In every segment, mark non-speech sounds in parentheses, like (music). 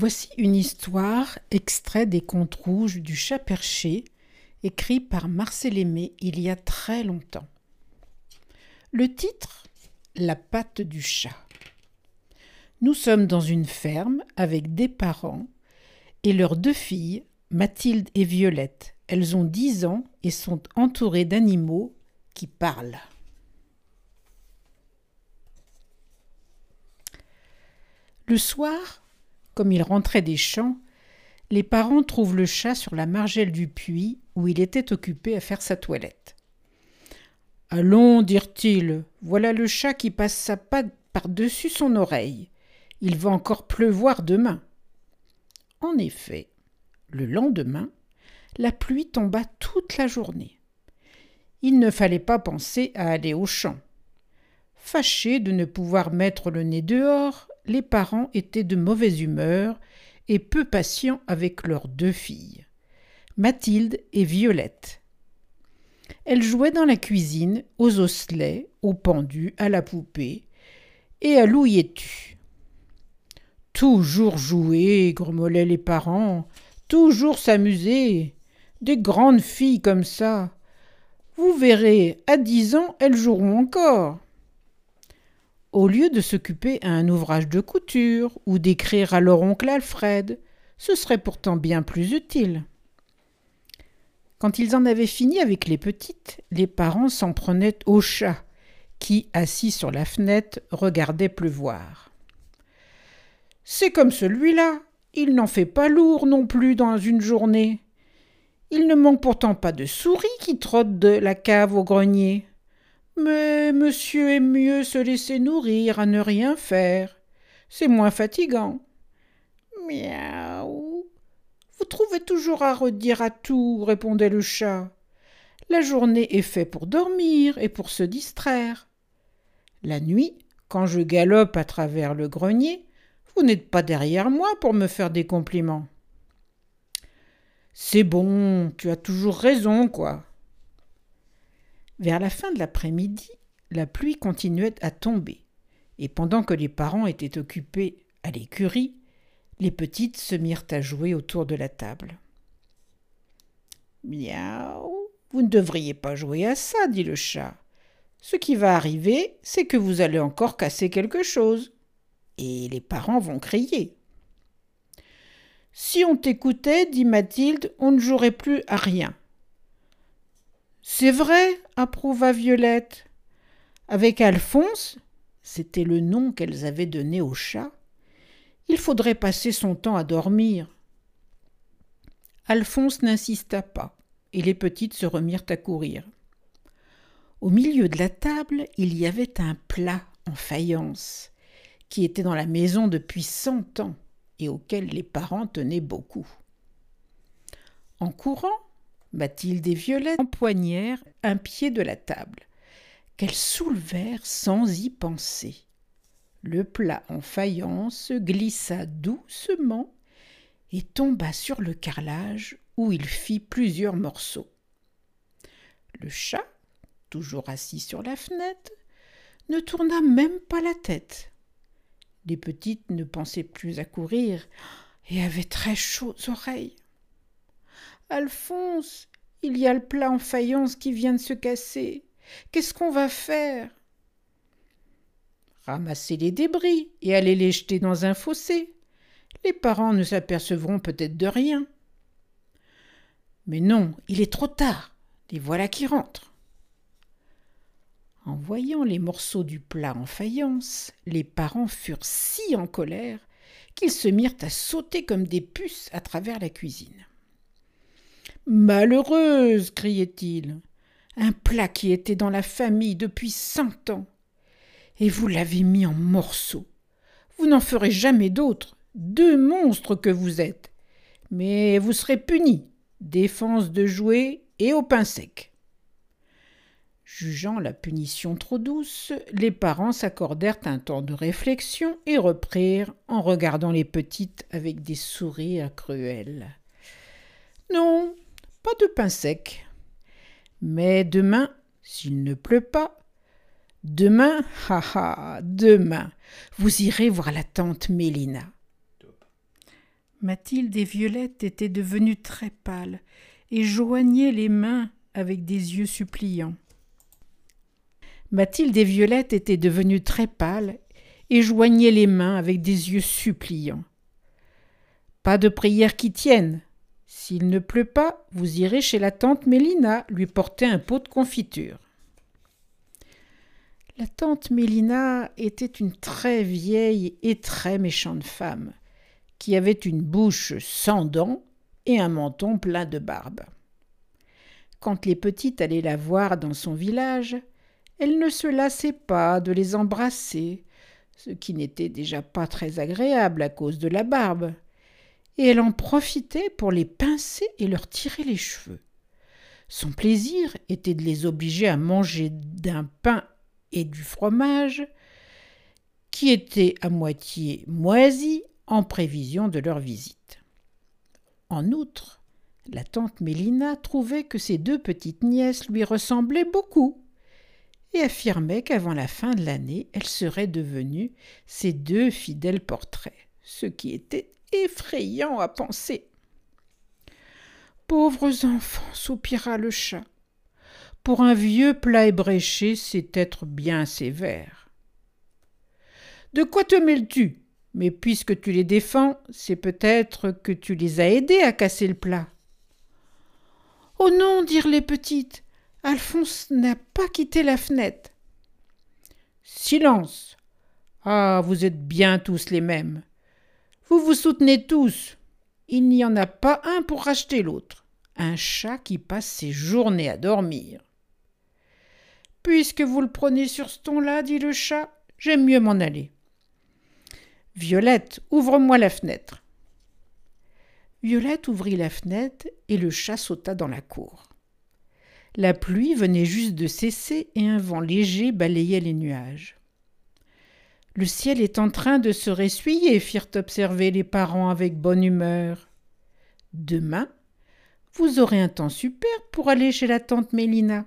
Voici une histoire extrait des Contes rouges du chat perché, écrit par Marcel Aimé il y a très longtemps. Le titre La patte du chat. Nous sommes dans une ferme avec des parents et leurs deux filles, Mathilde et Violette. Elles ont dix ans et sont entourées d'animaux qui parlent. Le soir, comme il rentrait des champs, les parents trouvent le chat sur la margelle du puits où il était occupé à faire sa toilette. Allons, dirent-ils, voilà le chat qui passe sa patte par-dessus son oreille. Il va encore pleuvoir demain. En effet, le lendemain, la pluie tomba toute la journée. Il ne fallait pas penser à aller au champ. Fâchés de ne pouvoir mettre le nez dehors, les parents étaient de mauvaise humeur et peu patients avec leurs deux filles, Mathilde et Violette. Elles jouaient dans la cuisine, aux osselets, aux pendus, à la poupée et à l'ouillet-tu. Toujours jouer, grommelaient les parents, toujours s'amuser. Des grandes filles comme ça. Vous verrez, à dix ans, elles joueront encore au lieu de s'occuper à un ouvrage de couture ou d'écrire à leur oncle Alfred. Ce serait pourtant bien plus utile. Quand ils en avaient fini avec les petites, les parents s'en prenaient au chat, qui, assis sur la fenêtre, regardait pleuvoir. C'est comme celui-là. Il n'en fait pas lourd non plus dans une journée. Il ne manque pourtant pas de souris qui trottent de la cave au grenier. Mais monsieur aime mieux se laisser nourrir à ne rien faire. C'est moins fatigant. Miaou. Vous trouvez toujours à redire à tout, répondait le chat. La journée est faite pour dormir et pour se distraire. La nuit, quand je galope à travers le grenier, vous n'êtes pas derrière moi pour me faire des compliments. C'est bon, tu as toujours raison, quoi. Vers la fin de l'après-midi, la pluie continuait à tomber, et pendant que les parents étaient occupés à l'écurie, les petites se mirent à jouer autour de la table. Miaou, vous ne devriez pas jouer à ça, dit le chat. Ce qui va arriver, c'est que vous allez encore casser quelque chose. Et les parents vont crier. Si on t'écoutait, dit Mathilde, on ne jouerait plus à rien. C'est vrai, approuva Violette. Avec Alphonse, c'était le nom qu'elles avaient donné au chat, il faudrait passer son temps à dormir. Alphonse n'insista pas, et les petites se remirent à courir. Au milieu de la table, il y avait un plat en faïence, qui était dans la maison depuis cent ans et auquel les parents tenaient beaucoup. En courant, Mathilde et Violette empoignèrent un pied de la table, qu'elles soulevèrent sans y penser. Le plat en faïence glissa doucement et tomba sur le carrelage où il fit plusieurs morceaux. Le chat, toujours assis sur la fenêtre, ne tourna même pas la tête. Les petites ne pensaient plus à courir et avaient très chaud aux oreilles. Alphonse, il y a le plat en faïence qui vient de se casser. Qu'est-ce qu'on va faire? Ramasser les débris et aller les jeter dans un fossé. Les parents ne s'apercevront peut-être de rien. Mais non, il est trop tard. Les voilà qui rentrent. En voyant les morceaux du plat en faïence, les parents furent si en colère qu'ils se mirent à sauter comme des puces à travers la cuisine. Malheureuse criait-il. Un plat qui était dans la famille depuis cent ans. Et vous l'avez mis en morceaux. Vous n'en ferez jamais d'autres. Deux monstres que vous êtes. Mais vous serez punis. Défense de jouer et au pain sec. Jugeant la punition trop douce, les parents s'accordèrent un temps de réflexion et reprirent en regardant les petites avec des sourires cruels. Non, pas de pain sec. Mais demain, s'il ne pleut pas, demain, (laughs) ha ha, demain, vous irez voir la tante Mélina. Mathilde et Violette étaient devenues très pâles et joignaient les mains avec des yeux suppliants. Mathilde et Violette étaient devenues très pâles et joignaient les mains avec des yeux suppliants. Pas de prière qui tienne. S'il ne pleut pas, vous irez chez la tante Mélina lui porter un pot de confiture. La tante Mélina était une très vieille et très méchante femme, qui avait une bouche sans dents et un menton plein de barbe. Quand les petites allaient la voir dans son village, elle ne se lassait pas de les embrasser, ce qui n'était déjà pas très agréable à cause de la barbe, et elle en profitait pour les pincer et leur tirer les cheveux. Son plaisir était de les obliger à manger d'un pain et du fromage qui étaient à moitié moisis en prévision de leur visite. En outre, la tante Mélina trouvait que ses deux petites nièces lui ressemblaient beaucoup et affirmait qu'avant la fin de l'année, elles seraient devenues ses deux fidèles portraits, ce qui était effrayant à penser. Pauvres enfants, soupira le chat. Pour un vieux plat ébréché, c'est être bien sévère. De quoi te mêles-tu? Mais puisque tu les défends, c'est peut-être que tu les as aidés à casser le plat. Oh non, dirent les petites, Alphonse n'a pas quitté la fenêtre. Silence. Ah, vous êtes bien tous les mêmes. Vous vous soutenez tous. Il n'y en a pas un pour racheter l'autre. Un chat qui passe ses journées à dormir. Puisque vous le prenez sur ce ton-là, dit le chat, j'aime mieux m'en aller. Violette, ouvre-moi la fenêtre. Violette ouvrit la fenêtre et le chat sauta dans la cour. La pluie venait juste de cesser et un vent léger balayait les nuages. Le ciel est en train de se ressuyer, firent observer les parents avec bonne humeur. Demain, vous aurez un temps super pour aller chez la tante Mélina.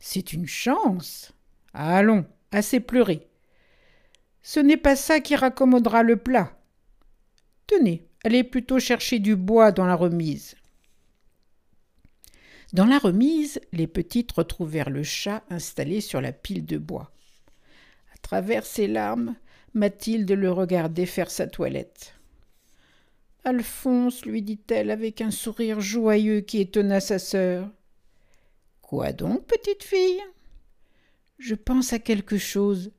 C'est une chance. Allons, assez pleuré. Ce n'est pas ça qui raccommodera le plat. Tenez, allez plutôt chercher du bois dans la remise. Dans la remise, les petites retrouvèrent le chat installé sur la pile de bois. Travers ses larmes, Mathilde le regardait faire sa toilette. Alphonse, lui dit-elle avec un sourire joyeux qui étonna sa sœur. Quoi donc, petite fille? Je pense à quelque chose.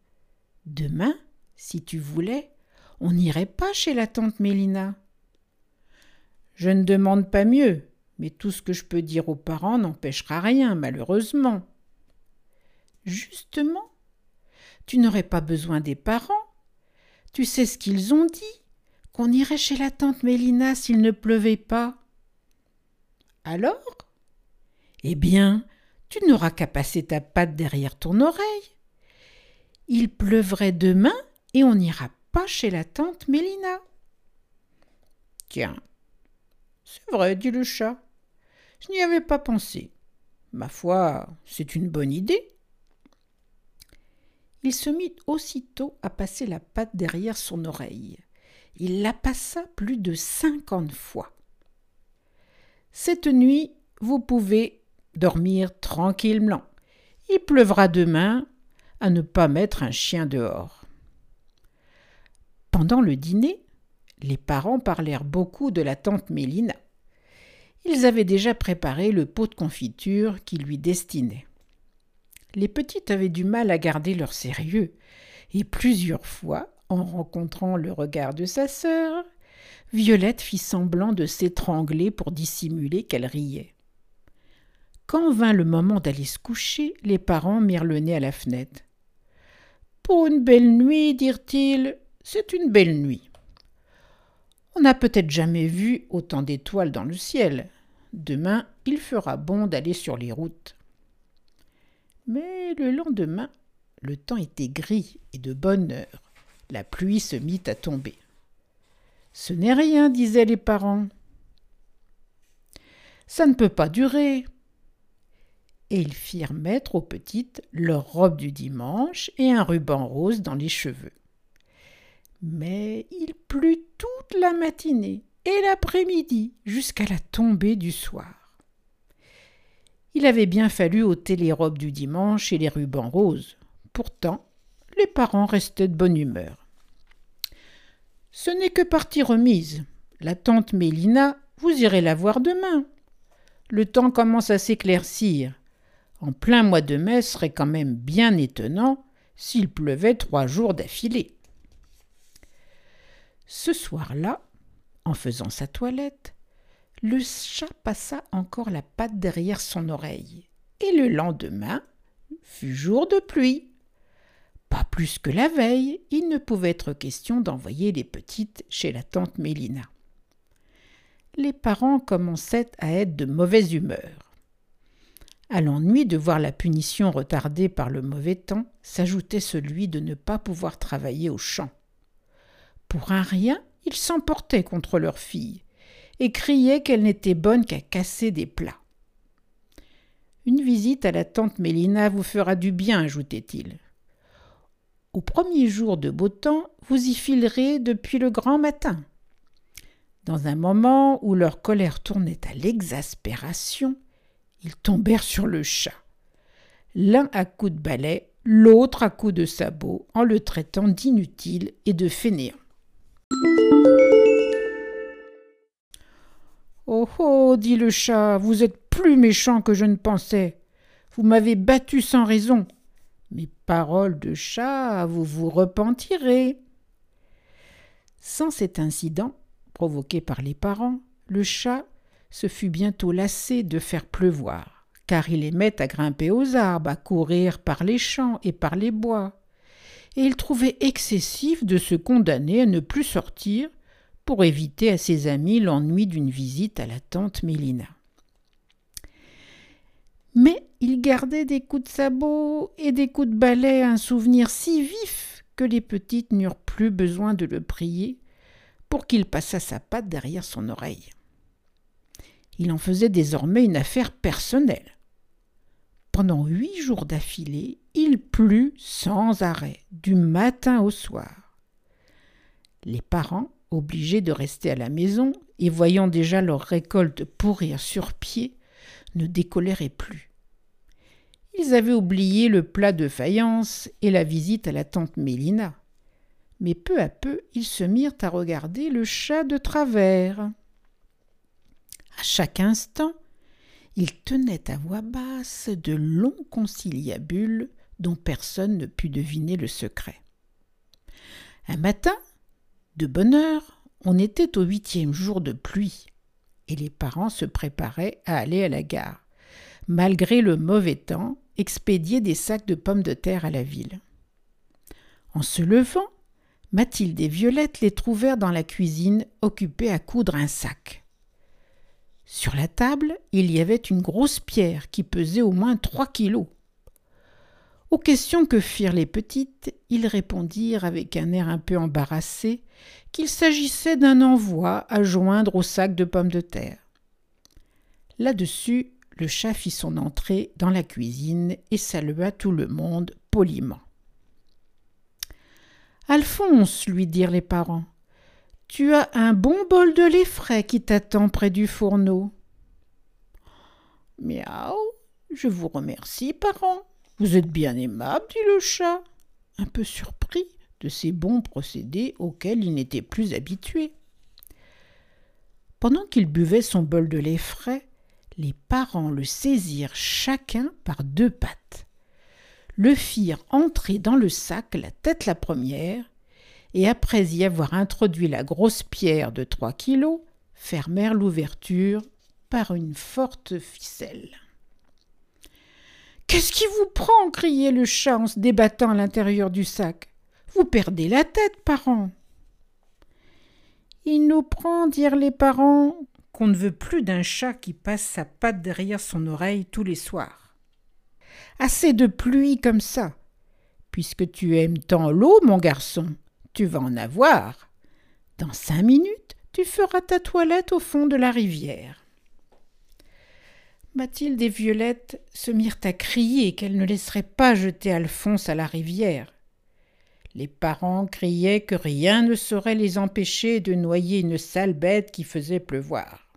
Demain, si tu voulais, on n'irait pas chez la tante Mélina. Je ne demande pas mieux, mais tout ce que je peux dire aux parents n'empêchera rien, malheureusement. Justement, tu n'aurais pas besoin des parents. Tu sais ce qu'ils ont dit, qu'on irait chez la tante Mélina s'il ne pleuvait pas. Alors? Eh bien, tu n'auras qu'à passer ta patte derrière ton oreille. Il pleuvrait demain et on n'ira pas chez la tante Mélina. Tiens, c'est vrai, dit le chat. Je n'y avais pas pensé. Ma foi, c'est une bonne idée. Il se mit aussitôt à passer la patte derrière son oreille. Il la passa plus de cinquante fois. Cette nuit, vous pouvez dormir tranquillement. Il pleuvra demain à ne pas mettre un chien dehors. Pendant le dîner, les parents parlèrent beaucoup de la tante Mélina. Ils avaient déjà préparé le pot de confiture qui lui destinait. Les petites avaient du mal à garder leur sérieux, et plusieurs fois, en rencontrant le regard de sa sœur, Violette fit semblant de s'étrangler pour dissimuler qu'elle riait. Quand vint le moment d'aller se coucher, les parents mirent le nez à la fenêtre. Pour une belle nuit, dirent-ils, c'est une belle nuit. On n'a peut-être jamais vu autant d'étoiles dans le ciel. Demain, il fera bon d'aller sur les routes. Mais le lendemain, le temps était gris et de bonne heure. La pluie se mit à tomber. Ce n'est rien, disaient les parents. Ça ne peut pas durer. Et ils firent mettre aux petites leur robe du dimanche et un ruban rose dans les cheveux. Mais il plut toute la matinée et l'après-midi jusqu'à la tombée du soir. Il avait bien fallu ôter les robes du dimanche et les rubans roses. Pourtant, les parents restaient de bonne humeur. Ce n'est que partie remise. La tante Mélina, vous irez la voir demain. Le temps commence à s'éclaircir. En plein mois de mai serait quand même bien étonnant s'il pleuvait trois jours d'affilée. Ce soir-là, en faisant sa toilette, le chat passa encore la patte derrière son oreille, et le lendemain fut jour de pluie. Pas plus que la veille, il ne pouvait être question d'envoyer les petites chez la tante Mélina. Les parents commençaient à être de mauvaise humeur. À l'ennui de voir la punition retardée par le mauvais temps s'ajoutait celui de ne pas pouvoir travailler au champ. Pour un rien, ils s'emportaient contre leur fille et criaient qu'elle n'était bonne qu'à casser des plats. Une visite à la tante Mélina vous fera du bien, ajoutait-il. Au premier jour de beau temps, vous y filerez depuis le grand matin. Dans un moment où leur colère tournait à l'exaspération, ils tombèrent sur le chat. L'un à coups de balai, l'autre à coups de sabot, en le traitant d'inutile et de fainéant. Oh oh, dit le chat, vous êtes plus méchant que je ne pensais. Vous m'avez battu sans raison. Mes paroles de chat, vous vous repentirez. Sans cet incident, provoqué par les parents, le chat se fut bientôt lassé de faire pleuvoir, car il aimait à grimper aux arbres, à courir par les champs et par les bois et il trouvait excessif de se condamner à ne plus sortir pour éviter à ses amis l'ennui d'une visite à la tante Mélina. Mais il gardait des coups de sabot et des coups de balai un souvenir si vif que les petites n'eurent plus besoin de le prier pour qu'il passât sa patte derrière son oreille. Il en faisait désormais une affaire personnelle. Pendant huit jours d'affilée, il plut sans arrêt, du matin au soir. Les parents, obligés de rester à la maison et voyant déjà leur récolte pourrir sur pied, ne décoléraient plus. Ils avaient oublié le plat de faïence et la visite à la tante Mélina. Mais peu à peu, ils se mirent à regarder le chat de travers. À chaque instant, il tenait à voix basse de longs conciliabules dont personne ne put deviner le secret. Un matin, de bonne heure, on était au huitième jour de pluie, et les parents se préparaient à aller à la gare, malgré le mauvais temps, expédier des sacs de pommes de terre à la ville. En se levant, Mathilde et Violette les trouvèrent dans la cuisine, occupées à coudre un sac. Sur la table, il y avait une grosse pierre qui pesait au moins trois kilos. Aux questions que firent les petites, ils répondirent avec un air un peu embarrassé qu'il s'agissait d'un envoi à joindre au sac de pommes de terre. Là-dessus, le chat fit son entrée dans la cuisine et salua tout le monde poliment. Alphonse, lui dirent les parents, tu as un bon bol de lait frais qui t'attend près du fourneau. Miaou, je vous remercie, parent. Vous êtes bien aimable, dit le chat, un peu surpris de ces bons procédés auxquels il n'était plus habitué. Pendant qu'il buvait son bol de lait frais, les parents le saisirent chacun par deux pattes, le firent entrer dans le sac la tête la première, et après y avoir introduit la grosse pierre de trois kilos, fermèrent l'ouverture par une forte ficelle. Qu'est-ce qui vous prend criait le chat en se débattant à l'intérieur du sac. Vous perdez la tête, parents. Il nous prend, dirent les parents, qu'on ne veut plus d'un chat qui passe sa patte derrière son oreille tous les soirs. Assez de pluie comme ça. Puisque tu aimes tant l'eau, mon garçon, tu vas en avoir. Dans cinq minutes, tu feras ta toilette au fond de la rivière. Mathilde et Violette se mirent à crier qu'elles ne laisseraient pas jeter Alphonse à la rivière. Les parents criaient que rien ne saurait les empêcher de noyer une sale bête qui faisait pleuvoir.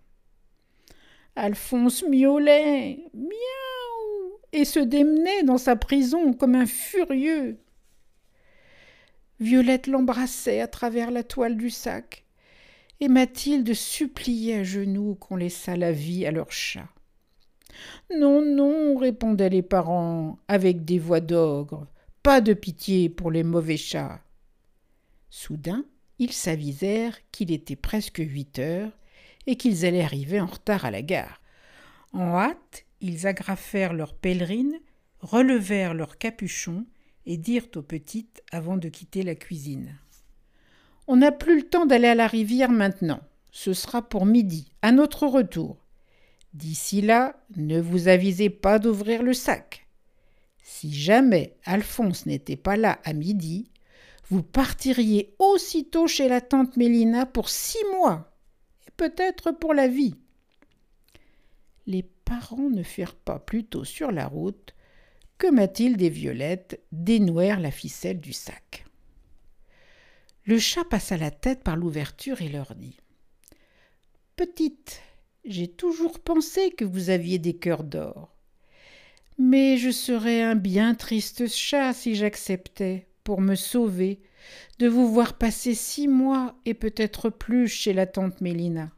Alphonse miaulait, miaou, et se démenait dans sa prison comme un furieux. Violette l'embrassait à travers la toile du sac, et Mathilde suppliait à genoux qu'on laissât la vie à leur chat. Non, non, répondaient les parents avec des voix d'ogre, pas de pitié pour les mauvais chats. Soudain, ils s'avisèrent qu'il était presque huit heures et qu'ils allaient arriver en retard à la gare. En hâte, ils agrafèrent leurs pèlerines, relevèrent leurs capuchons et dirent aux petites avant de quitter la cuisine. On n'a plus le temps d'aller à la rivière maintenant. Ce sera pour midi, à notre retour. D'ici là, ne vous avisez pas d'ouvrir le sac. Si jamais Alphonse n'était pas là à midi, vous partiriez aussitôt chez la tante Mélina pour six mois, et peut-être pour la vie. Les parents ne firent pas plus tôt sur la route que Mathilde et Violette dénouèrent la ficelle du sac. Le chat passa la tête par l'ouverture et leur dit Petite, j'ai toujours pensé que vous aviez des cœurs d'or. Mais je serais un bien triste chat si j'acceptais, pour me sauver, de vous voir passer six mois et peut-être plus chez la tante Mélina.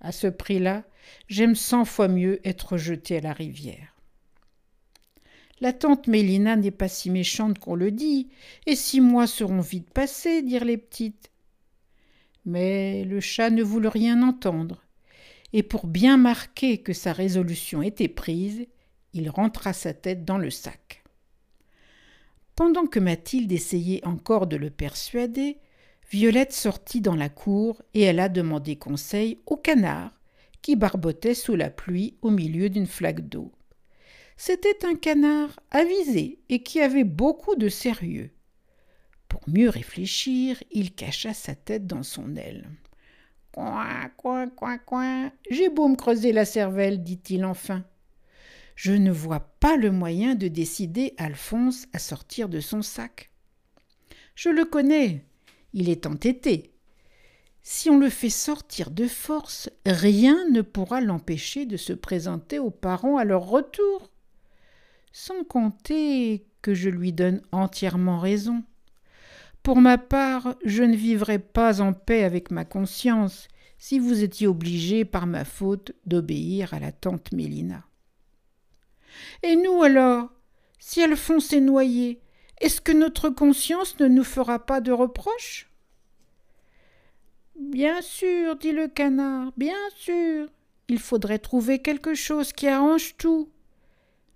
À ce prix-là, j'aime cent fois mieux être jeté à la rivière. La tante Mélina n'est pas si méchante qu'on le dit, et six mois seront vite passés, dirent les petites. Mais le chat ne voulut rien entendre et pour bien marquer que sa résolution était prise, il rentra sa tête dans le sac. Pendant que Mathilde essayait encore de le persuader, Violette sortit dans la cour et alla demander conseil au canard, qui barbotait sous la pluie au milieu d'une flaque d'eau. C'était un canard avisé et qui avait beaucoup de sérieux. Pour mieux réfléchir, il cacha sa tête dans son aile. Coin, coin, coin, coin. J'ai beau me creuser la cervelle, dit-il enfin. Je ne vois pas le moyen de décider Alphonse à sortir de son sac. Je le connais, il est entêté. Si on le fait sortir de force, rien ne pourra l'empêcher de se présenter aux parents à leur retour. Sans compter que je lui donne entièrement raison. Pour ma part, je ne vivrais pas en paix avec ma conscience si vous étiez obligé par ma faute d'obéir à la tante Mélina. Et nous alors, si Alphonse est noyé, est-ce que notre conscience ne nous fera pas de reproches? Bien sûr, dit le canard, bien sûr. Il faudrait trouver quelque chose qui arrange tout.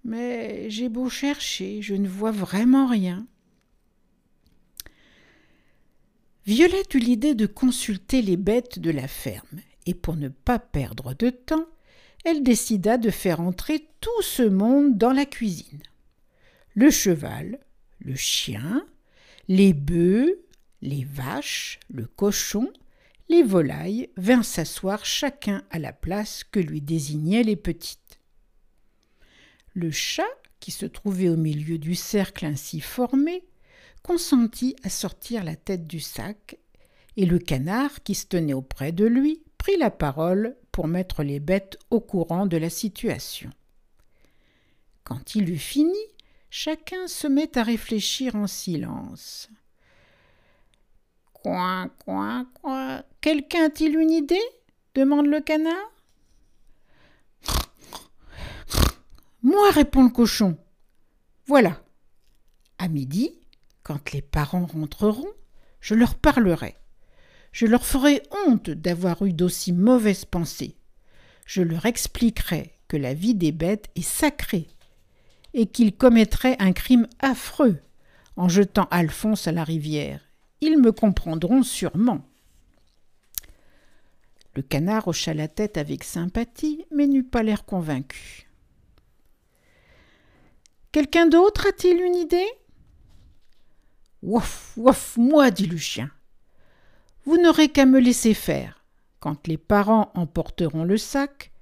Mais j'ai beau chercher, je ne vois vraiment rien. Violette eut l'idée de consulter les bêtes de la ferme, et pour ne pas perdre de temps, elle décida de faire entrer tout ce monde dans la cuisine. Le cheval, le chien, les bœufs, les vaches, le cochon, les volailles vinrent s'asseoir chacun à la place que lui désignaient les petites. Le chat, qui se trouvait au milieu du cercle ainsi formé, consentit à sortir la tête du sac, et le canard, qui se tenait auprès de lui, prit la parole pour mettre les bêtes au courant de la situation. Quand il eut fini, chacun se met à réfléchir en silence. Coin, coin, coin. Quelqu'un a-t-il une idée? demande le canard. Moi, répond le cochon. Voilà. À midi, quand les parents rentreront, je leur parlerai. Je leur ferai honte d'avoir eu d'aussi mauvaises pensées. Je leur expliquerai que la vie des bêtes est sacrée et qu'ils commettraient un crime affreux en jetant Alphonse à la rivière. Ils me comprendront sûrement. Le canard hocha la tête avec sympathie, mais n'eut pas l'air convaincu. Quelqu'un d'autre a-t-il une idée? Wouf, wouf, moi, dit le chien. Vous n'aurez qu'à me laisser faire. Quand les parents emporteront le sac,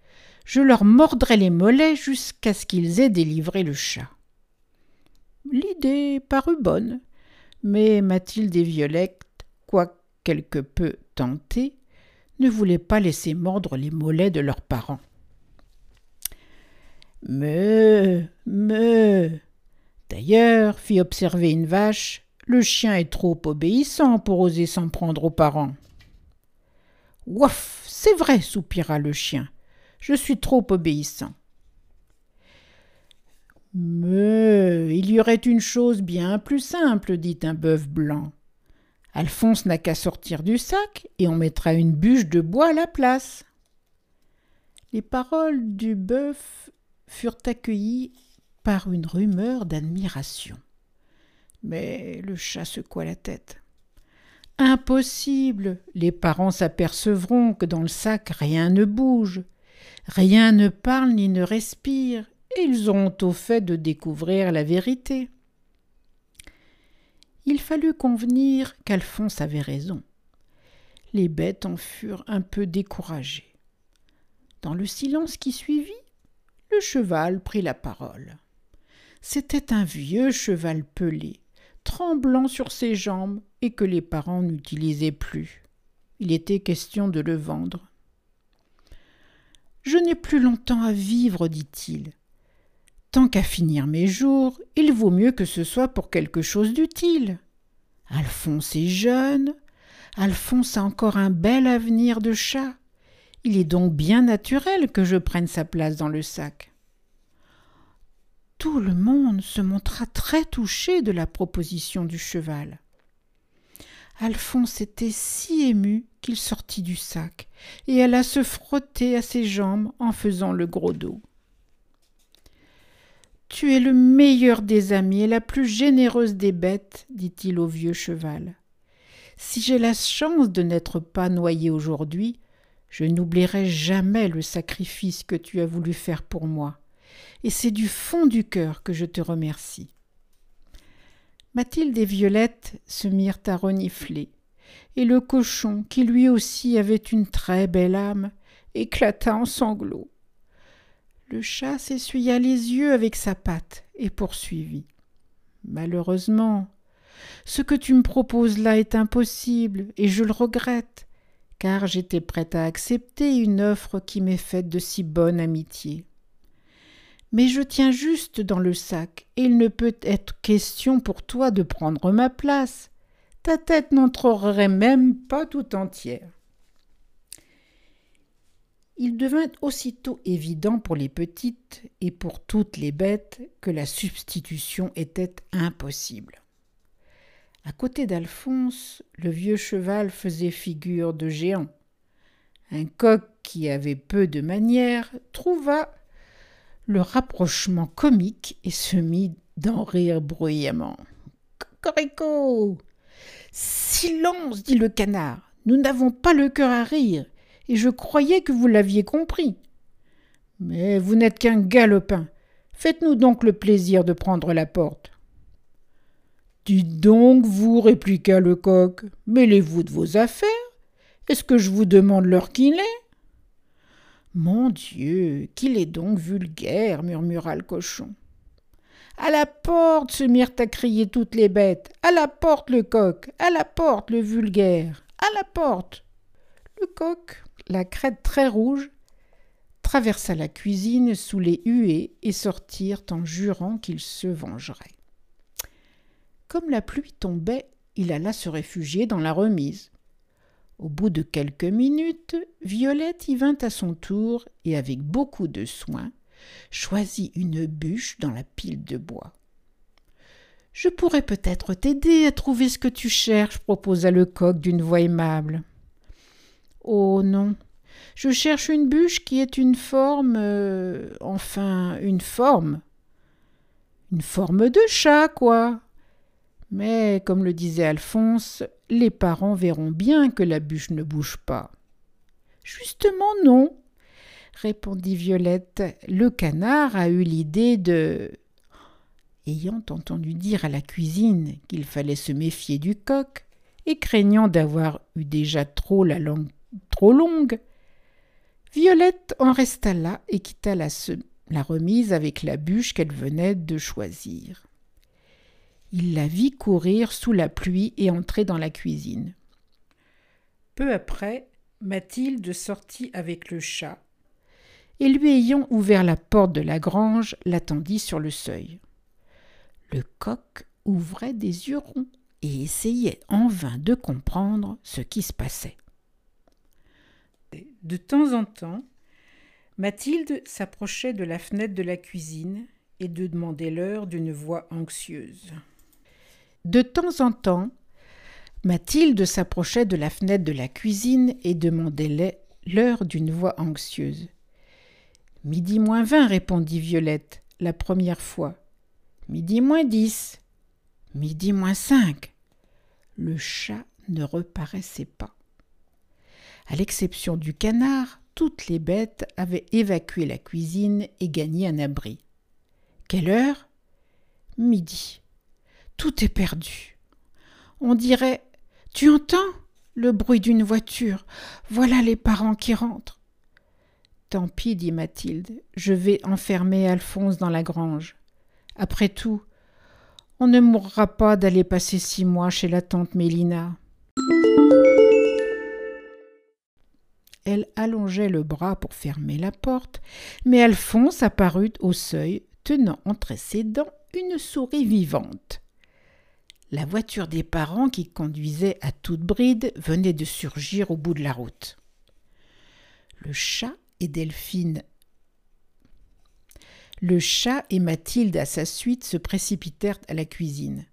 je leur mordrai les mollets jusqu'à ce qu'ils aient délivré le chat. L'idée parut bonne, Mais Mathilde et Violette, quoique quelque peu tentées, ne voulaient pas laisser mordre les mollets de leurs parents. Me, me. D'ailleurs, fit observer une vache, le chien est trop obéissant pour oser s'en prendre aux parents. Ouaf, c'est vrai, soupira le chien. Je suis trop obéissant. Mais il y aurait une chose bien plus simple, dit un bœuf blanc. Alphonse n'a qu'à sortir du sac et on mettra une bûche de bois à la place. Les paroles du bœuf furent accueillies par une rumeur d'admiration. Mais le chat secoua la tête. Impossible. Les parents s'apercevront que dans le sac rien ne bouge, rien ne parle ni ne respire, et ils auront au fait de découvrir la vérité. Il fallut convenir qu'Alphonse avait raison. Les bêtes en furent un peu découragées. Dans le silence qui suivit, le cheval prit la parole. C'était un vieux cheval pelé, tremblant sur ses jambes et que les parents n'utilisaient plus. Il était question de le vendre. Je n'ai plus longtemps à vivre, dit-il. Tant qu'à finir mes jours, il vaut mieux que ce soit pour quelque chose d'utile. Alphonse est jeune, Alphonse a encore un bel avenir de chat. Il est donc bien naturel que je prenne sa place dans le sac. Tout le monde se montra très touché de la proposition du cheval. Alphonse était si ému qu'il sortit du sac et alla se frotter à ses jambes en faisant le gros dos. Tu es le meilleur des amis et la plus généreuse des bêtes, dit-il au vieux cheval. Si j'ai la chance de n'être pas noyé aujourd'hui, je n'oublierai jamais le sacrifice que tu as voulu faire pour moi, et c'est du fond du cœur que je te remercie. Mathilde et Violette se mirent à renifler, et le cochon, qui lui aussi avait une très belle âme, éclata en sanglots. Le chat s'essuya les yeux avec sa patte et poursuivit. Malheureusement, ce que tu me proposes là est impossible, et je le regrette, car j'étais prête à accepter une offre qui m'est faite de si bonne amitié mais je tiens juste dans le sac, et il ne peut être question pour toi de prendre ma place. Ta tête n'entrerait même pas tout entière. Il devint aussitôt évident pour les petites et pour toutes les bêtes que la substitution était impossible. À côté d'Alphonse, le vieux cheval faisait figure de géant. Un coq qui avait peu de manières trouva le rapprochement comique et se mit d'en rire bruyamment. Cocorico Silence dit le canard. Nous n'avons pas le cœur à rire, et je croyais que vous l'aviez compris. Mais vous n'êtes qu'un galopin. Faites-nous donc le plaisir de prendre la porte. Dites donc, vous, répliqua le coq, mêlez-vous de vos affaires? Est-ce que je vous demande l'heure qu'il est? Mon Dieu, qu'il est donc vulgaire, murmura le cochon. À la porte se mirent à crier toutes les bêtes. À la porte le coq, à la porte le vulgaire, à la porte. Le coq, la crête très rouge, traversa la cuisine sous les huées et sortirent en jurant qu'il se vengerait. Comme la pluie tombait, il alla se réfugier dans la remise. Au bout de quelques minutes, Violette y vint à son tour et avec beaucoup de soin choisit une bûche dans la pile de bois. Je pourrais peut-être t'aider à trouver ce que tu cherches, proposa le coq d'une voix aimable. Oh non, je cherche une bûche qui est une forme. Euh, enfin, une forme. Une forme de chat, quoi. Mais, comme le disait Alphonse, les parents verront bien que la bûche ne bouge pas. Justement non, répondit Violette. Le canard a eu l'idée de. Ayant entendu dire à la cuisine qu'il fallait se méfier du coq, et craignant d'avoir eu déjà trop la langue trop longue, Violette en resta là et quitta la, remise avec la bûche qu'elle venait de choisir. Il la vit courir sous la pluie et entrer dans la cuisine. Peu après, Mathilde sortit avec le chat, et lui ayant ouvert la porte de la grange, l'attendit sur le seuil. Le coq ouvrait des yeux ronds et essayait en vain de comprendre ce qui se passait. De temps en temps, Mathilde s'approchait de la fenêtre de la cuisine et de demander l'heure d'une voix anxieuse. De temps en temps, Mathilde s'approchait de la fenêtre de la cuisine et demandait l'heure d'une voix anxieuse. Midi moins vingt, répondit Violette, la première fois. Midi moins dix. Midi moins cinq. Le chat ne reparaissait pas. À l'exception du canard, toutes les bêtes avaient évacué la cuisine et gagné un abri. Quelle heure? Midi. Tout est perdu. On dirait Tu entends le bruit d'une voiture. Voilà les parents qui rentrent. Tant pis, dit Mathilde, je vais enfermer Alphonse dans la grange. Après tout, on ne mourra pas d'aller passer six mois chez la tante Mélina. Elle allongeait le bras pour fermer la porte, mais Alphonse apparut au seuil, tenant entre ses dents une souris vivante. La voiture des parents qui conduisait à toute bride venait de surgir au bout de la route. Le chat et Delphine. Le chat et Mathilde à sa suite se précipitèrent à la cuisine.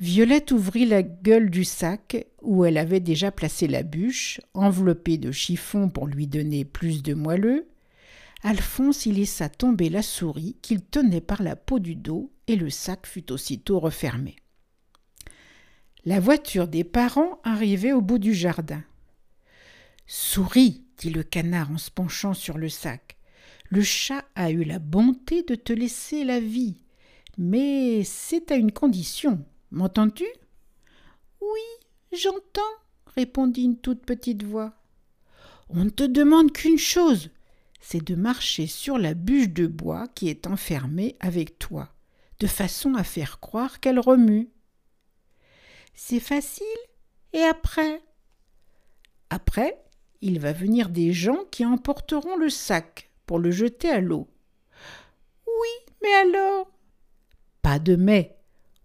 Violette ouvrit la gueule du sac où elle avait déjà placé la bûche, enveloppée de chiffon pour lui donner plus de moelleux. Alphonse y laissa tomber la souris qu'il tenait par la peau du dos et le sac fut aussitôt refermé. La voiture des parents arrivait au bout du jardin. Souris, dit le canard en se penchant sur le sac, le chat a eu la bonté de te laisser la vie, mais c'est à une condition. M'entends-tu? Oui, j'entends, répondit une toute petite voix. On ne te demande qu'une chose, c'est de marcher sur la bûche de bois qui est enfermée avec toi, de façon à faire croire qu'elle remue. C'est facile. Et après? Après, il va venir des gens qui emporteront le sac pour le jeter à l'eau. Oui, mais alors? Pas de mais.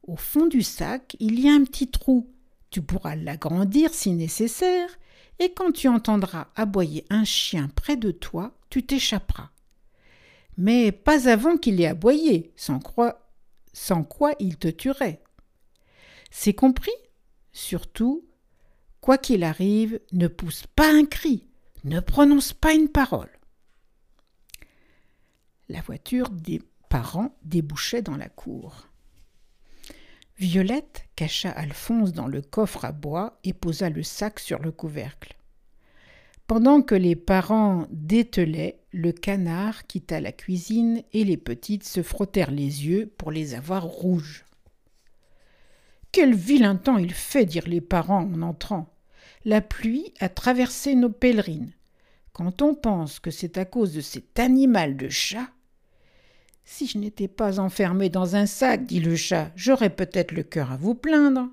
Au fond du sac, il y a un petit trou. Tu pourras l'agrandir si nécessaire, et quand tu entendras aboyer un chien près de toi, tu t'échapperas. Mais pas avant qu'il ait aboyé, sans sans quoi il te tuerait. C'est compris Surtout, quoi qu'il arrive, ne pousse pas un cri, ne prononce pas une parole. La voiture des parents débouchait dans la cour. Violette cacha Alphonse dans le coffre à bois et posa le sac sur le couvercle. Pendant que les parents dételaient, le canard quitta la cuisine et les petites se frottèrent les yeux pour les avoir rouges. Quel vilain temps il fait, dirent les parents en entrant. La pluie a traversé nos pèlerines. Quand on pense que c'est à cause de cet animal de chat. Si je n'étais pas enfermé dans un sac, dit le chat, j'aurais peut-être le cœur à vous plaindre.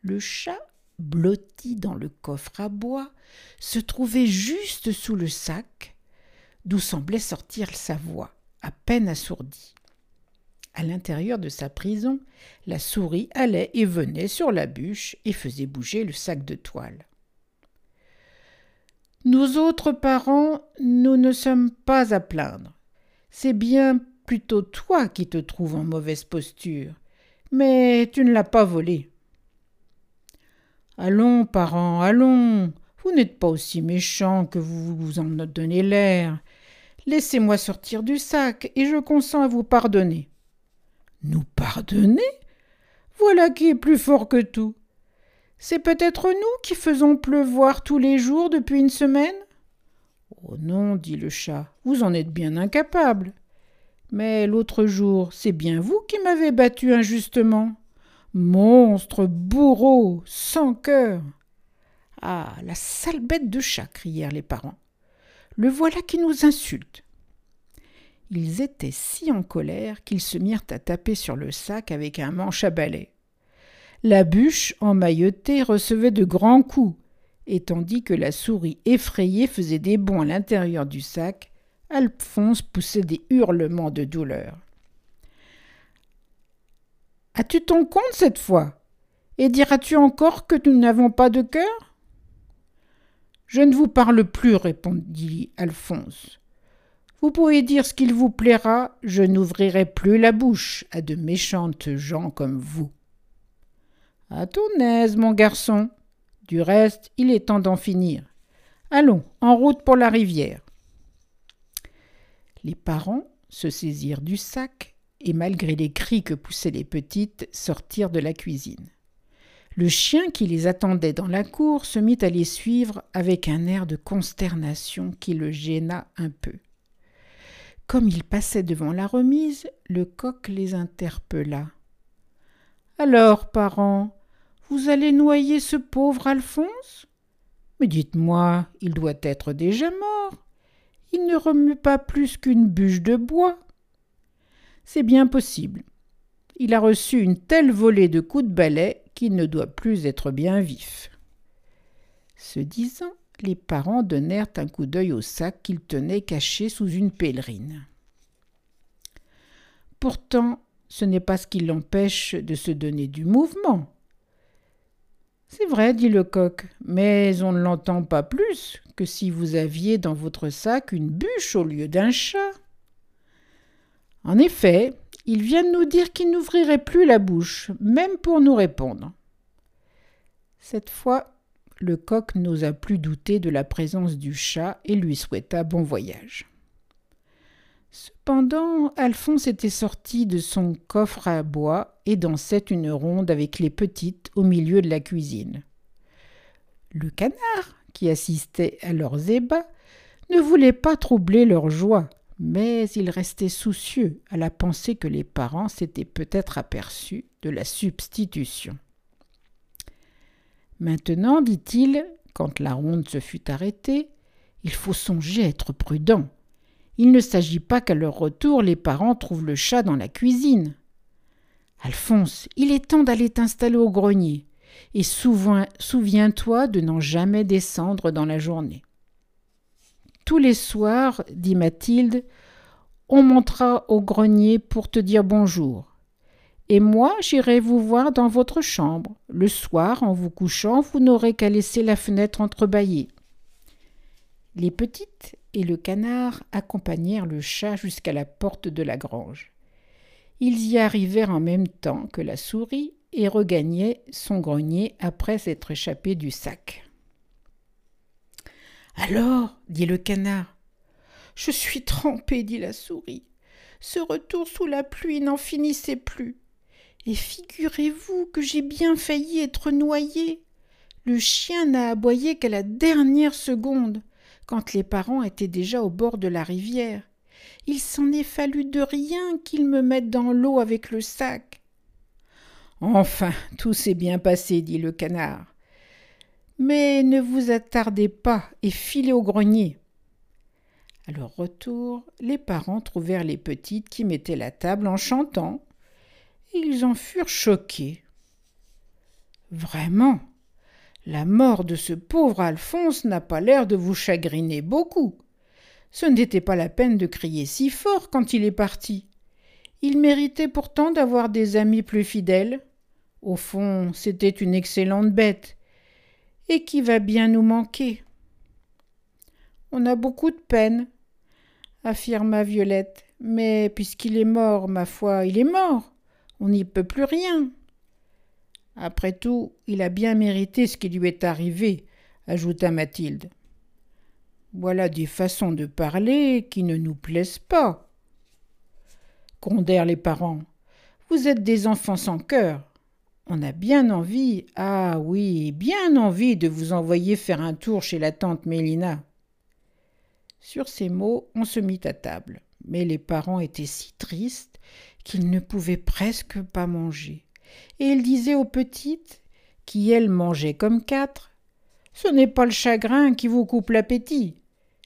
Le chat, blotti dans le coffre à bois, se trouvait juste sous le sac, d'où semblait sortir sa voix, à peine assourdie. À l'intérieur de sa prison, la souris allait et venait sur la bûche et faisait bouger le sac de toile. Nous autres parents, nous ne sommes pas à plaindre. C'est bien plutôt toi qui te trouves en mauvaise posture, mais tu ne l'as pas volé. Allons, parents, allons. Vous n'êtes pas aussi méchants que vous vous en donnez l'air. Laissez-moi sortir du sac, et je consens à vous pardonner. Nous pardonner? Voilà qui est plus fort que tout. C'est peut-être nous qui faisons pleuvoir tous les jours depuis une semaine? Oh non, dit le chat, vous en êtes bien incapable. Mais l'autre jour, c'est bien vous qui m'avez battu injustement. Monstre, bourreau, sans cœur. Ah, la sale bête de chat crièrent les parents. Le voilà qui nous insulte. Ils étaient si en colère qu'ils se mirent à taper sur le sac avec un manche à balai. La bûche, emmaillotée, recevait de grands coups, et tandis que la souris effrayée faisait des bonds à l'intérieur du sac, Alphonse poussait des hurlements de douleur. As-tu ton compte cette fois? Et diras-tu encore que nous n'avons pas de cœur? Je ne vous parle plus, répondit Alphonse. Vous pouvez dire ce qu'il vous plaira, je n'ouvrirai plus la bouche à de méchantes gens comme vous. À ton aise, mon garçon. Du reste, il est temps d'en finir. Allons, en route pour la rivière. Les parents se saisirent du sac et, malgré les cris que poussaient les petites, sortirent de la cuisine. Le chien qui les attendait dans la cour se mit à les suivre avec un air de consternation qui le gêna un peu. Comme ils passaient devant la remise, le coq les interpella. Alors, parents, vous allez noyer ce pauvre Alphonse? Mais dites-moi, il doit être déjà mort. Il ne remue pas plus qu'une bûche de bois. C'est bien possible. Il a reçu une telle volée de coups de balai qu'il ne doit plus être bien vif. Ce disant, les parents donnèrent un coup d'œil au sac qu'ils tenaient caché sous une pèlerine. Pourtant, ce n'est pas ce qui l'empêche de se donner du mouvement. C'est vrai, dit le coq, mais on ne l'entend pas plus que si vous aviez dans votre sac une bûche au lieu d'un chat. En effet, il vient de nous dire qu'il n'ouvrirait plus la bouche, même pour nous répondre. Cette fois, le coq n'osa plus douter de la présence du chat et lui souhaita bon voyage. Cependant, Alphonse était sorti de son coffre à bois et dansait une ronde avec les petites au milieu de la cuisine. Le canard, qui assistait à leurs ébats, ne voulait pas troubler leur joie, mais il restait soucieux à la pensée que les parents s'étaient peut-être aperçus de la substitution. Maintenant, dit-il, quand la ronde se fut arrêtée, il faut songer à être prudent. Il ne s'agit pas qu'à leur retour les parents trouvent le chat dans la cuisine. Alphonse, il est temps d'aller t'installer au grenier, et souviens-toi de n'en jamais descendre dans la journée. Tous les soirs, dit Mathilde, on montera au grenier pour te dire bonjour et moi j'irai vous voir dans votre chambre. Le soir, en vous couchant, vous n'aurez qu'à laisser la fenêtre entrebâillée. Les petites et le canard accompagnèrent le chat jusqu'à la porte de la grange. Ils y arrivèrent en même temps que la souris et regagnaient son grenier après s'être échappés du sac. Alors, dit le canard. Je suis trempé, dit la souris. Ce retour sous la pluie n'en finissait plus. Et figurez-vous que j'ai bien failli être noyé. Le chien n'a aboyé qu'à la dernière seconde, quand les parents étaient déjà au bord de la rivière. Il s'en est fallu de rien qu'ils me mettent dans l'eau avec le sac. Enfin, tout s'est bien passé, dit le canard. Mais ne vous attardez pas et filez au grenier. À leur retour, les parents trouvèrent les petites qui mettaient la table en chantant ils en furent choqués. Vraiment, la mort de ce pauvre Alphonse n'a pas l'air de vous chagriner beaucoup. Ce n'était pas la peine de crier si fort quand il est parti. Il méritait pourtant d'avoir des amis plus fidèles. Au fond, c'était une excellente bête, et qui va bien nous manquer? On a beaucoup de peine, affirma Violette, mais puisqu'il est mort, ma foi, il est mort. On n'y peut plus rien. Après tout, il a bien mérité ce qui lui est arrivé, ajouta Mathilde. Voilà des façons de parler qui ne nous plaisent pas. Grondèrent les parents. Vous êtes des enfants sans cœur. On a bien envie, ah oui, bien envie de vous envoyer faire un tour chez la tante Mélina. Sur ces mots, on se mit à table, mais les parents étaient si tristes qu'ils ne pouvaient presque pas manger. Et il disait aux petites, qui elles mangeaient comme quatre, Ce n'est pas le chagrin qui vous coupe l'appétit.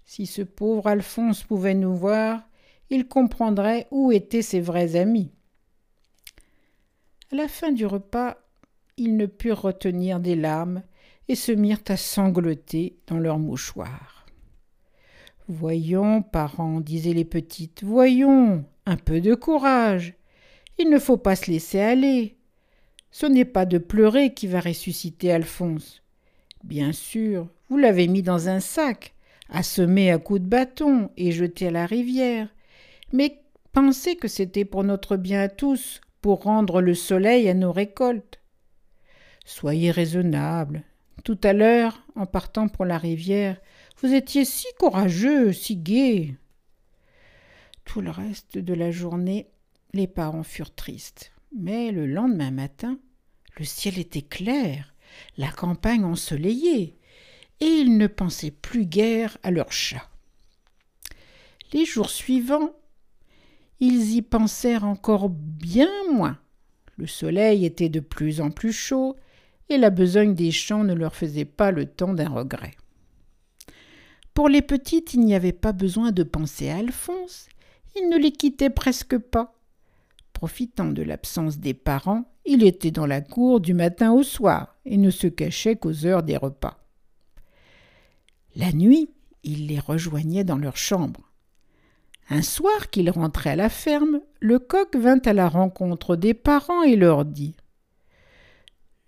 Si ce pauvre Alphonse pouvait nous voir, il comprendrait où étaient ses vrais amis. À la fin du repas, ils ne purent retenir des larmes et se mirent à sangloter dans leurs mouchoirs. Voyons, parents, disaient les petites, voyons, un peu de courage. Il ne faut pas se laisser aller. Ce n'est pas de pleurer qui va ressusciter Alphonse. Bien sûr, vous l'avez mis dans un sac, assommé à coups de bâton et jeté à la rivière. Mais pensez que c'était pour notre bien à tous, pour rendre le soleil à nos récoltes. Soyez raisonnable. Tout à l'heure, en partant pour la rivière, vous étiez si courageux, si gai. Tout le reste de la journée, les parents furent tristes. Mais le lendemain matin, le ciel était clair, la campagne ensoleillée, et ils ne pensaient plus guère à leur chat. Les jours suivants, ils y pensèrent encore bien moins. Le soleil était de plus en plus chaud, et la besogne des champs ne leur faisait pas le temps d'un regret. Pour les petites, il n'y avait pas besoin de penser à Alphonse, il ne les quittait presque pas. Profitant de l'absence des parents, il était dans la cour du matin au soir et ne se cachait qu'aux heures des repas. La nuit, il les rejoignait dans leur chambre. Un soir qu'il rentrait à la ferme, le coq vint à la rencontre des parents et leur dit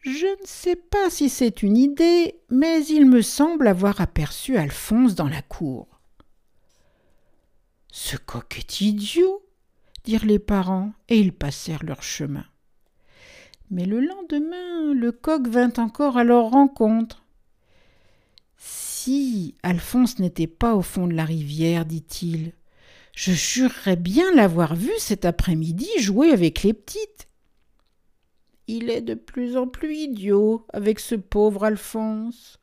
Je ne sais pas si c'est une idée, mais il me semble avoir aperçu Alphonse dans la cour. Ce coq est idiot, dirent les parents, et ils passèrent leur chemin. Mais le lendemain, le coq vint encore à leur rencontre. Si Alphonse n'était pas au fond de la rivière, dit-il, je jurerais bien l'avoir vu cet après-midi jouer avec les petites. Il est de plus en plus idiot avec ce pauvre Alphonse.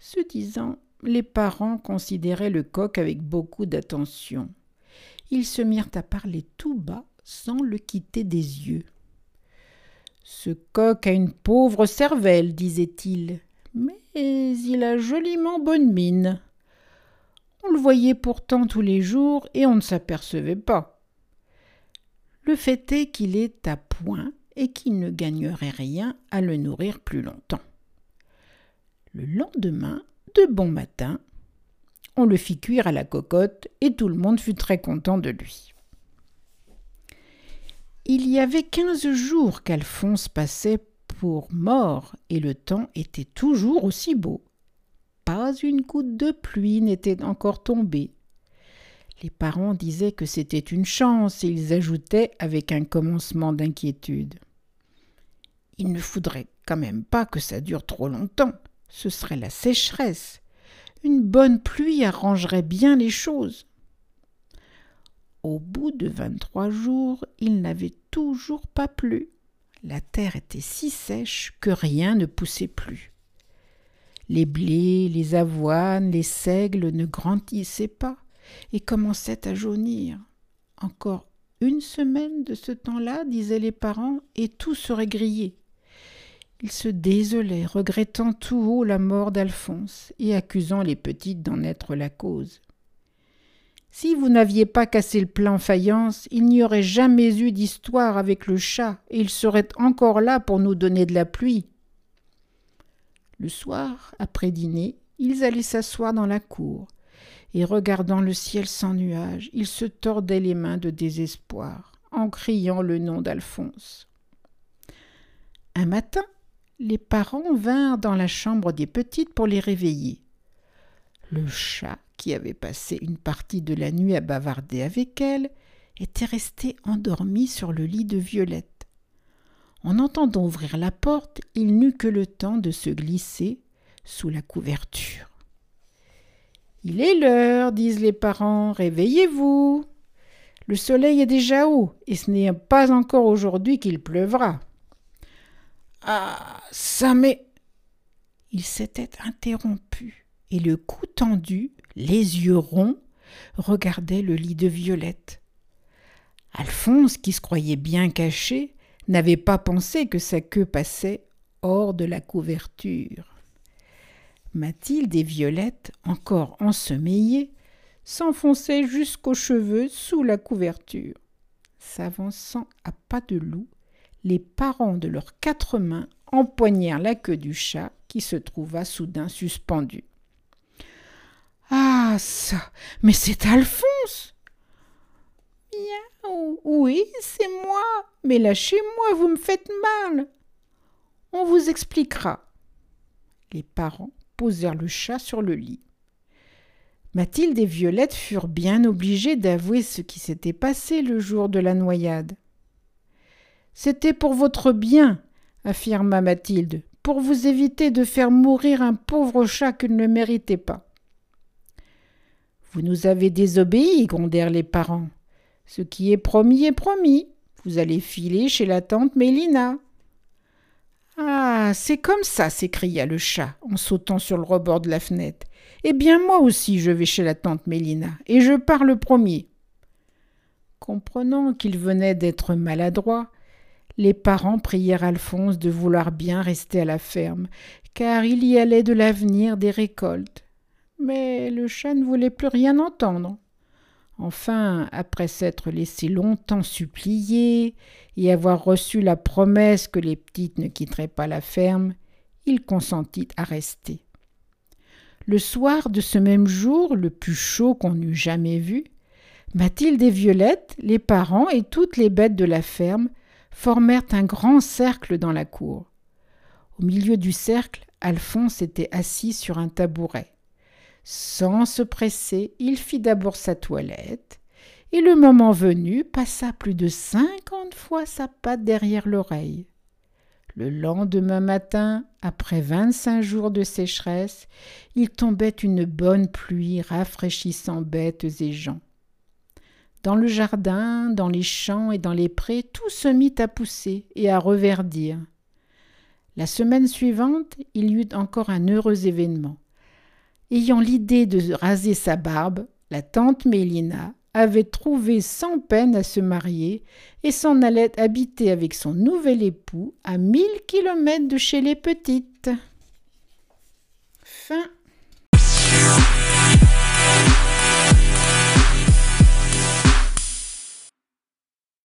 Ce disant, les parents considéraient le coq avec beaucoup d'attention. Ils se mirent à parler tout bas sans le quitter des yeux. Ce coq a une pauvre cervelle, disait-il, mais il a joliment bonne mine. On le voyait pourtant tous les jours et on ne s'apercevait pas. Le fait est qu'il est à point et qu'il ne gagnerait rien à le nourrir plus longtemps. Le lendemain, de bon matin, on le fit cuire à la cocotte et tout le monde fut très content de lui. Il y avait quinze jours qu'Alphonse passait pour mort et le temps était toujours aussi beau. Pas une goutte de pluie n'était encore tombée. Les parents disaient que c'était une chance et ils ajoutaient avec un commencement d'inquiétude. Il ne faudrait quand même pas que ça dure trop longtemps ce serait la sécheresse. Une bonne pluie arrangerait bien les choses. Au bout de vingt-trois jours, il n'avait toujours pas plu. La terre était si sèche que rien ne poussait plus. Les blés, les avoines, les seigles ne grandissaient pas et commençaient à jaunir. Encore une semaine de ce temps-là, disaient les parents, et tout serait grillé. Il se désolait, regrettant tout haut la mort d'Alphonse et accusant les petites d'en être la cause. Si vous n'aviez pas cassé le plan faïence, il n'y aurait jamais eu d'histoire avec le chat, et il serait encore là pour nous donner de la pluie. Le soir, après dîner, ils allaient s'asseoir dans la cour, et regardant le ciel sans nuages, ils se tordaient les mains de désespoir, en criant le nom d'Alphonse. Un matin, les parents vinrent dans la chambre des petites pour les réveiller. Le chat, qui avait passé une partie de la nuit à bavarder avec elles, était resté endormi sur le lit de Violette. En entendant ouvrir la porte, il n'eut que le temps de se glisser sous la couverture. Il est l'heure, disent les parents, réveillez-vous. Le soleil est déjà haut, et ce n'est pas encore aujourd'hui qu'il pleuvra. Ah, ça m'est. Il s'était interrompu, et le cou tendu, les yeux ronds, regardait le lit de Violette. Alphonse, qui se croyait bien caché, n'avait pas pensé que sa queue passait hors de la couverture. Mathilde et Violette, encore ensommeillées, s'enfonçait jusqu'aux cheveux sous la couverture. S'avançant à pas de loup, les parents de leurs quatre mains empoignèrent la queue du chat qui se trouva soudain suspendu. Ah ça, mais c'est Alphonse. Miaou, oui, c'est moi, mais lâchez-moi, vous me faites mal. On vous expliquera. Les parents posèrent le chat sur le lit. Mathilde et Violette furent bien obligées d'avouer ce qui s'était passé le jour de la noyade. C'était pour votre bien, affirma Mathilde, pour vous éviter de faire mourir un pauvre chat qu'il ne méritait pas. Vous nous avez désobéi, grondèrent les parents. Ce qui est promis est promis. Vous allez filer chez la tante Mélina. Ah, c'est comme ça, s'écria le chat en sautant sur le rebord de la fenêtre. Eh bien, moi aussi, je vais chez la tante Mélina, et je pars le premier. Comprenant qu'il venait d'être maladroit, les parents prièrent Alphonse de vouloir bien rester à la ferme, car il y allait de l'avenir des récoltes. Mais le chat ne voulait plus rien entendre. Enfin, après s'être laissé longtemps supplier et avoir reçu la promesse que les petites ne quitteraient pas la ferme, il consentit à rester. Le soir de ce même jour, le plus chaud qu'on eût jamais vu, Mathilde et Violette, les parents et toutes les bêtes de la ferme formèrent un grand cercle dans la cour. Au milieu du cercle, Alphonse était assis sur un tabouret. Sans se presser, il fit d'abord sa toilette, et le moment venu passa plus de cinquante fois sa patte derrière l'oreille. Le lendemain matin, après vingt-cinq jours de sécheresse, il tombait une bonne pluie rafraîchissant bêtes et gens. Dans le jardin, dans les champs et dans les prés, tout se mit à pousser et à reverdir. La semaine suivante, il y eut encore un heureux événement. Ayant l'idée de raser sa barbe, la tante Mélina avait trouvé sans peine à se marier et s'en allait habiter avec son nouvel époux à mille kilomètres de chez les petites. Fin